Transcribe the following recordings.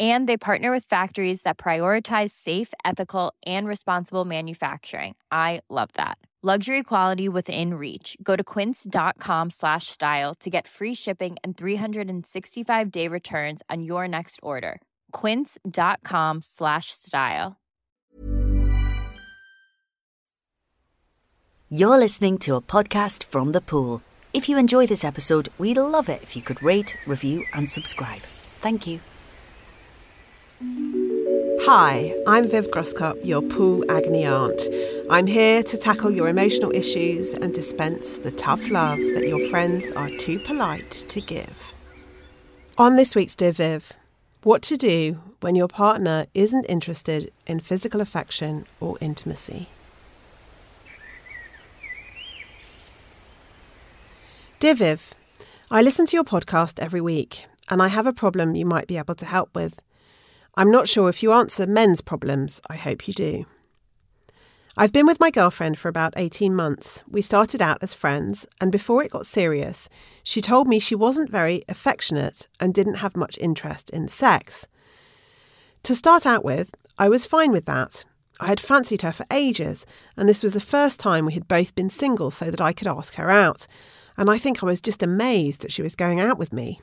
and they partner with factories that prioritize safe ethical and responsible manufacturing. I love that. Luxury quality within reach. Go to quince.com slash style to get free shipping and 365 day returns on your next order. quince.com slash style. You're listening to a podcast from the pool. If you enjoy this episode we'd love it if you could rate review and subscribe. Thank you Hi, I'm Viv Groskop, your pool agony aunt. I'm here to tackle your emotional issues and dispense the tough love that your friends are too polite to give. On this week's Dear Viv, what to do when your partner isn't interested in physical affection or intimacy. Dear Viv, I listen to your podcast every week, and I have a problem you might be able to help with. I'm not sure if you answer men's problems. I hope you do. I've been with my girlfriend for about 18 months. We started out as friends, and before it got serious, she told me she wasn't very affectionate and didn't have much interest in sex. To start out with, I was fine with that. I had fancied her for ages, and this was the first time we had both been single so that I could ask her out, and I think I was just amazed that she was going out with me.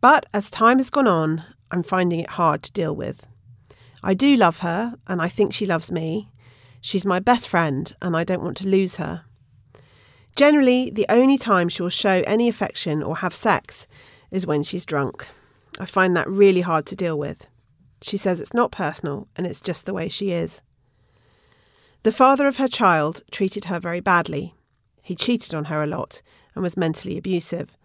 But as time has gone on, I'm finding it hard to deal with. I do love her, and I think she loves me. She's my best friend, and I don't want to lose her. Generally, the only time she will show any affection or have sex is when she's drunk. I find that really hard to deal with. She says it's not personal and it's just the way she is. The father of her child treated her very badly. He cheated on her a lot and was mentally abusive.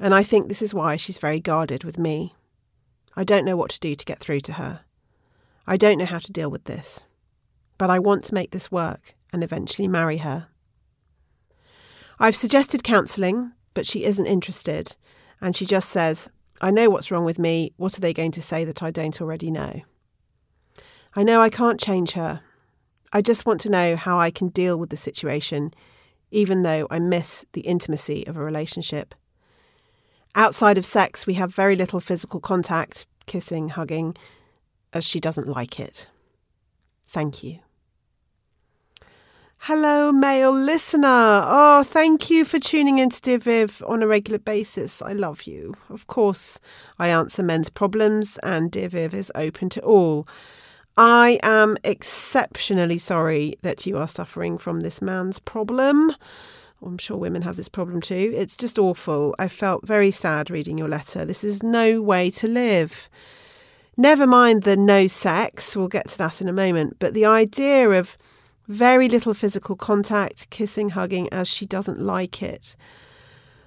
And I think this is why she's very guarded with me. I don't know what to do to get through to her. I don't know how to deal with this. But I want to make this work and eventually marry her. I've suggested counselling, but she isn't interested, and she just says, I know what's wrong with me. What are they going to say that I don't already know? I know I can't change her. I just want to know how I can deal with the situation, even though I miss the intimacy of a relationship. Outside of sex, we have very little physical contact, kissing, hugging, as she doesn't like it. Thank you. Hello, male listener. Oh, thank you for tuning in to Dear Viv on a regular basis. I love you. Of course, I answer men's problems, and Dear Viv is open to all. I am exceptionally sorry that you are suffering from this man's problem. I'm sure women have this problem too. It's just awful. I felt very sad reading your letter. This is no way to live. Never mind the no sex, we'll get to that in a moment, but the idea of very little physical contact, kissing, hugging, as she doesn't like it.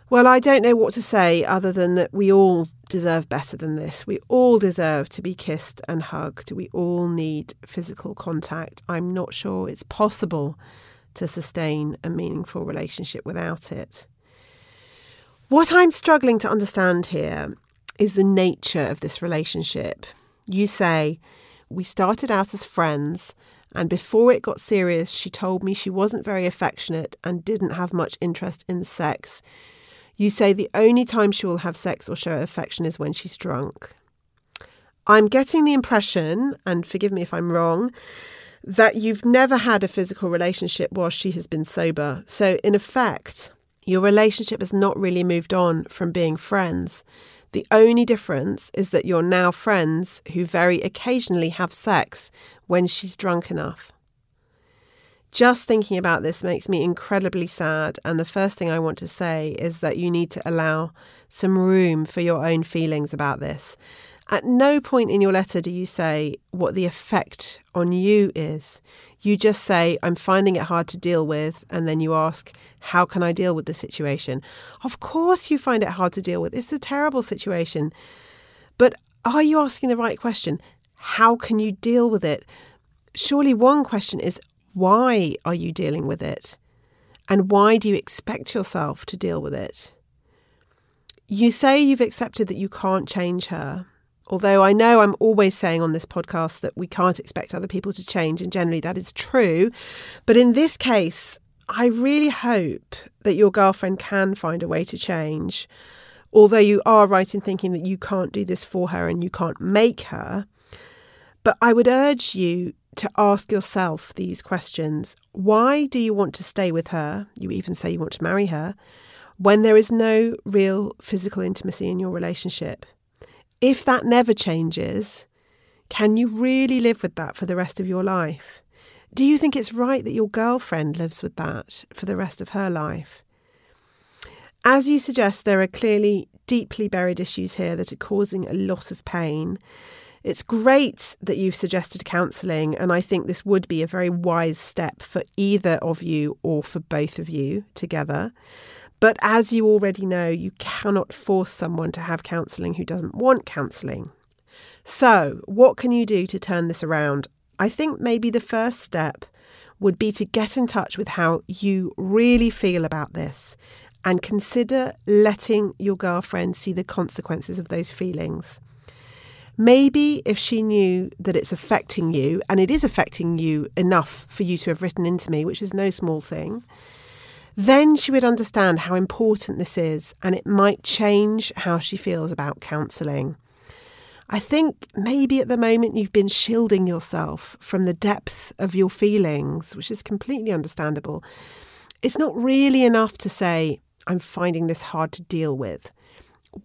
Well, I don't know what to say other than that we all deserve better than this. We all deserve to be kissed and hugged. We all need physical contact. I'm not sure it's possible to sustain a meaningful relationship without it. What I'm struggling to understand here is the nature of this relationship. You say, We started out as friends, and before it got serious, she told me she wasn't very affectionate and didn't have much interest in sex. You say the only time she will have sex or show affection is when she's drunk. I'm getting the impression, and forgive me if I'm wrong, that you've never had a physical relationship while she has been sober. So, in effect, your relationship has not really moved on from being friends. The only difference is that you're now friends who very occasionally have sex when she's drunk enough. Just thinking about this makes me incredibly sad, and the first thing I want to say is that you need to allow some room for your own feelings about this. At no point in your letter do you say what the effect on you is. You just say, I'm finding it hard to deal with, and then you ask, How can I deal with the situation? Of course, you find it hard to deal with. It's a terrible situation. But are you asking the right question? How can you deal with it? Surely one question is, Why are you dealing with it? And why do you expect yourself to deal with it? You say you've accepted that you can't change her, Although I know I'm always saying on this podcast that we can't expect other people to change, and generally that is true. But in this case, I really hope that your girlfriend can find a way to change. Although you are right in thinking that you can't do this for her and you can't make her. But I would urge you to ask yourself these questions Why do you want to stay with her? You even say you want to marry her when there is no real physical intimacy in your relationship. If that never changes, can you really live with that for the rest of your life? Do you think it's right that your girlfriend lives with that for the rest of her life? As you suggest, there are clearly deeply buried issues here that are causing a lot of pain. It's great that you've suggested counselling, and I think this would be a very wise step for either of you or for both of you together. But as you already know, you cannot force someone to have counselling who doesn't want counselling. So, what can you do to turn this around? I think maybe the first step would be to get in touch with how you really feel about this and consider letting your girlfriend see the consequences of those feelings. Maybe if she knew that it's affecting you, and it is affecting you enough for you to have written into me, which is no small thing, then she would understand how important this is and it might change how she feels about counselling. I think maybe at the moment you've been shielding yourself from the depth of your feelings, which is completely understandable. It's not really enough to say, I'm finding this hard to deal with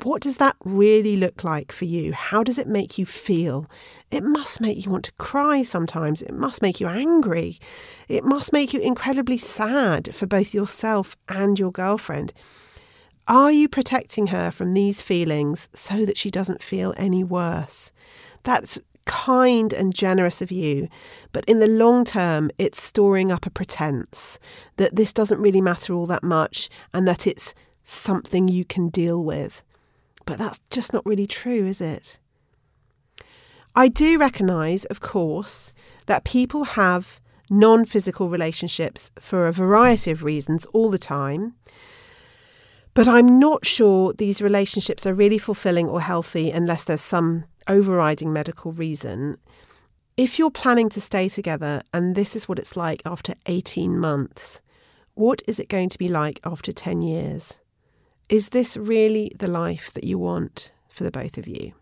what does that really look like for you? How does it make you feel? It must make you want to cry sometimes. It must make you angry. It must make you incredibly sad for both yourself and your girlfriend. Are you protecting her from these feelings so that she doesn't feel any worse? That's kind and generous of you, but in the long term, it's storing up a pretense that this doesn't really matter all that much and that it's something you can deal with. But that's just not really true, is it? I do recognise, of course, that people have non physical relationships for a variety of reasons all the time. But I'm not sure these relationships are really fulfilling or healthy unless there's some overriding medical reason. If you're planning to stay together and this is what it's like after 18 months, what is it going to be like after 10 years? Is this really the life that you want for the both of you?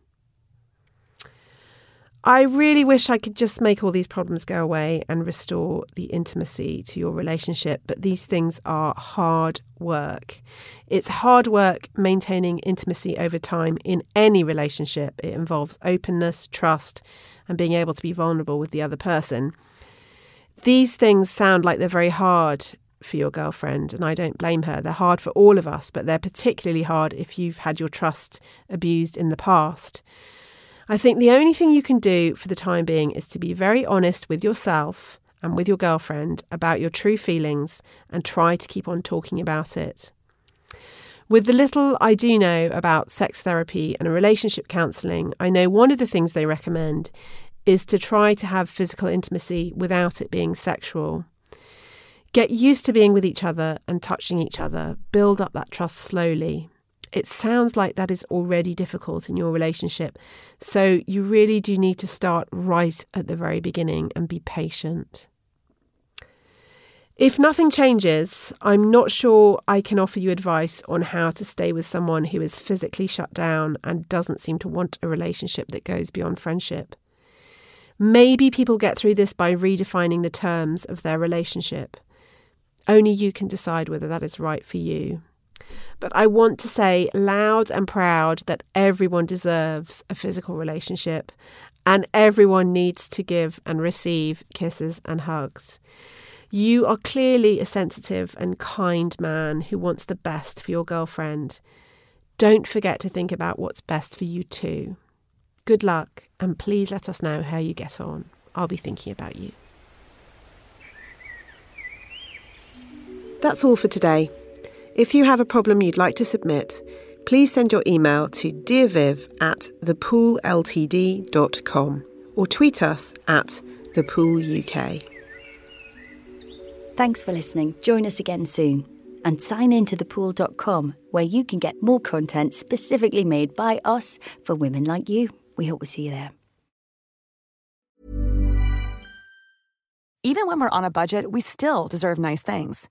I really wish I could just make all these problems go away and restore the intimacy to your relationship, but these things are hard work. It's hard work maintaining intimacy over time in any relationship. It involves openness, trust, and being able to be vulnerable with the other person. These things sound like they're very hard for your girlfriend, and I don't blame her. They're hard for all of us, but they're particularly hard if you've had your trust abused in the past. I think the only thing you can do for the time being is to be very honest with yourself and with your girlfriend about your true feelings and try to keep on talking about it. With the little I do know about sex therapy and relationship counselling, I know one of the things they recommend is to try to have physical intimacy without it being sexual. Get used to being with each other and touching each other. Build up that trust slowly. It sounds like that is already difficult in your relationship. So you really do need to start right at the very beginning and be patient. If nothing changes, I'm not sure I can offer you advice on how to stay with someone who is physically shut down and doesn't seem to want a relationship that goes beyond friendship. Maybe people get through this by redefining the terms of their relationship. Only you can decide whether that is right for you. But I want to say loud and proud that everyone deserves a physical relationship and everyone needs to give and receive kisses and hugs. You are clearly a sensitive and kind man who wants the best for your girlfriend. Don't forget to think about what's best for you too. Good luck, and please let us know how you get on. I'll be thinking about you. That's all for today. If you have a problem you'd like to submit, please send your email to dearviv at thepoolltd.com or tweet us at thepooluk. Thanks for listening. Join us again soon. And sign in to thepool.com where you can get more content specifically made by us for women like you. We hope we see you there. Even when we're on a budget, we still deserve nice things.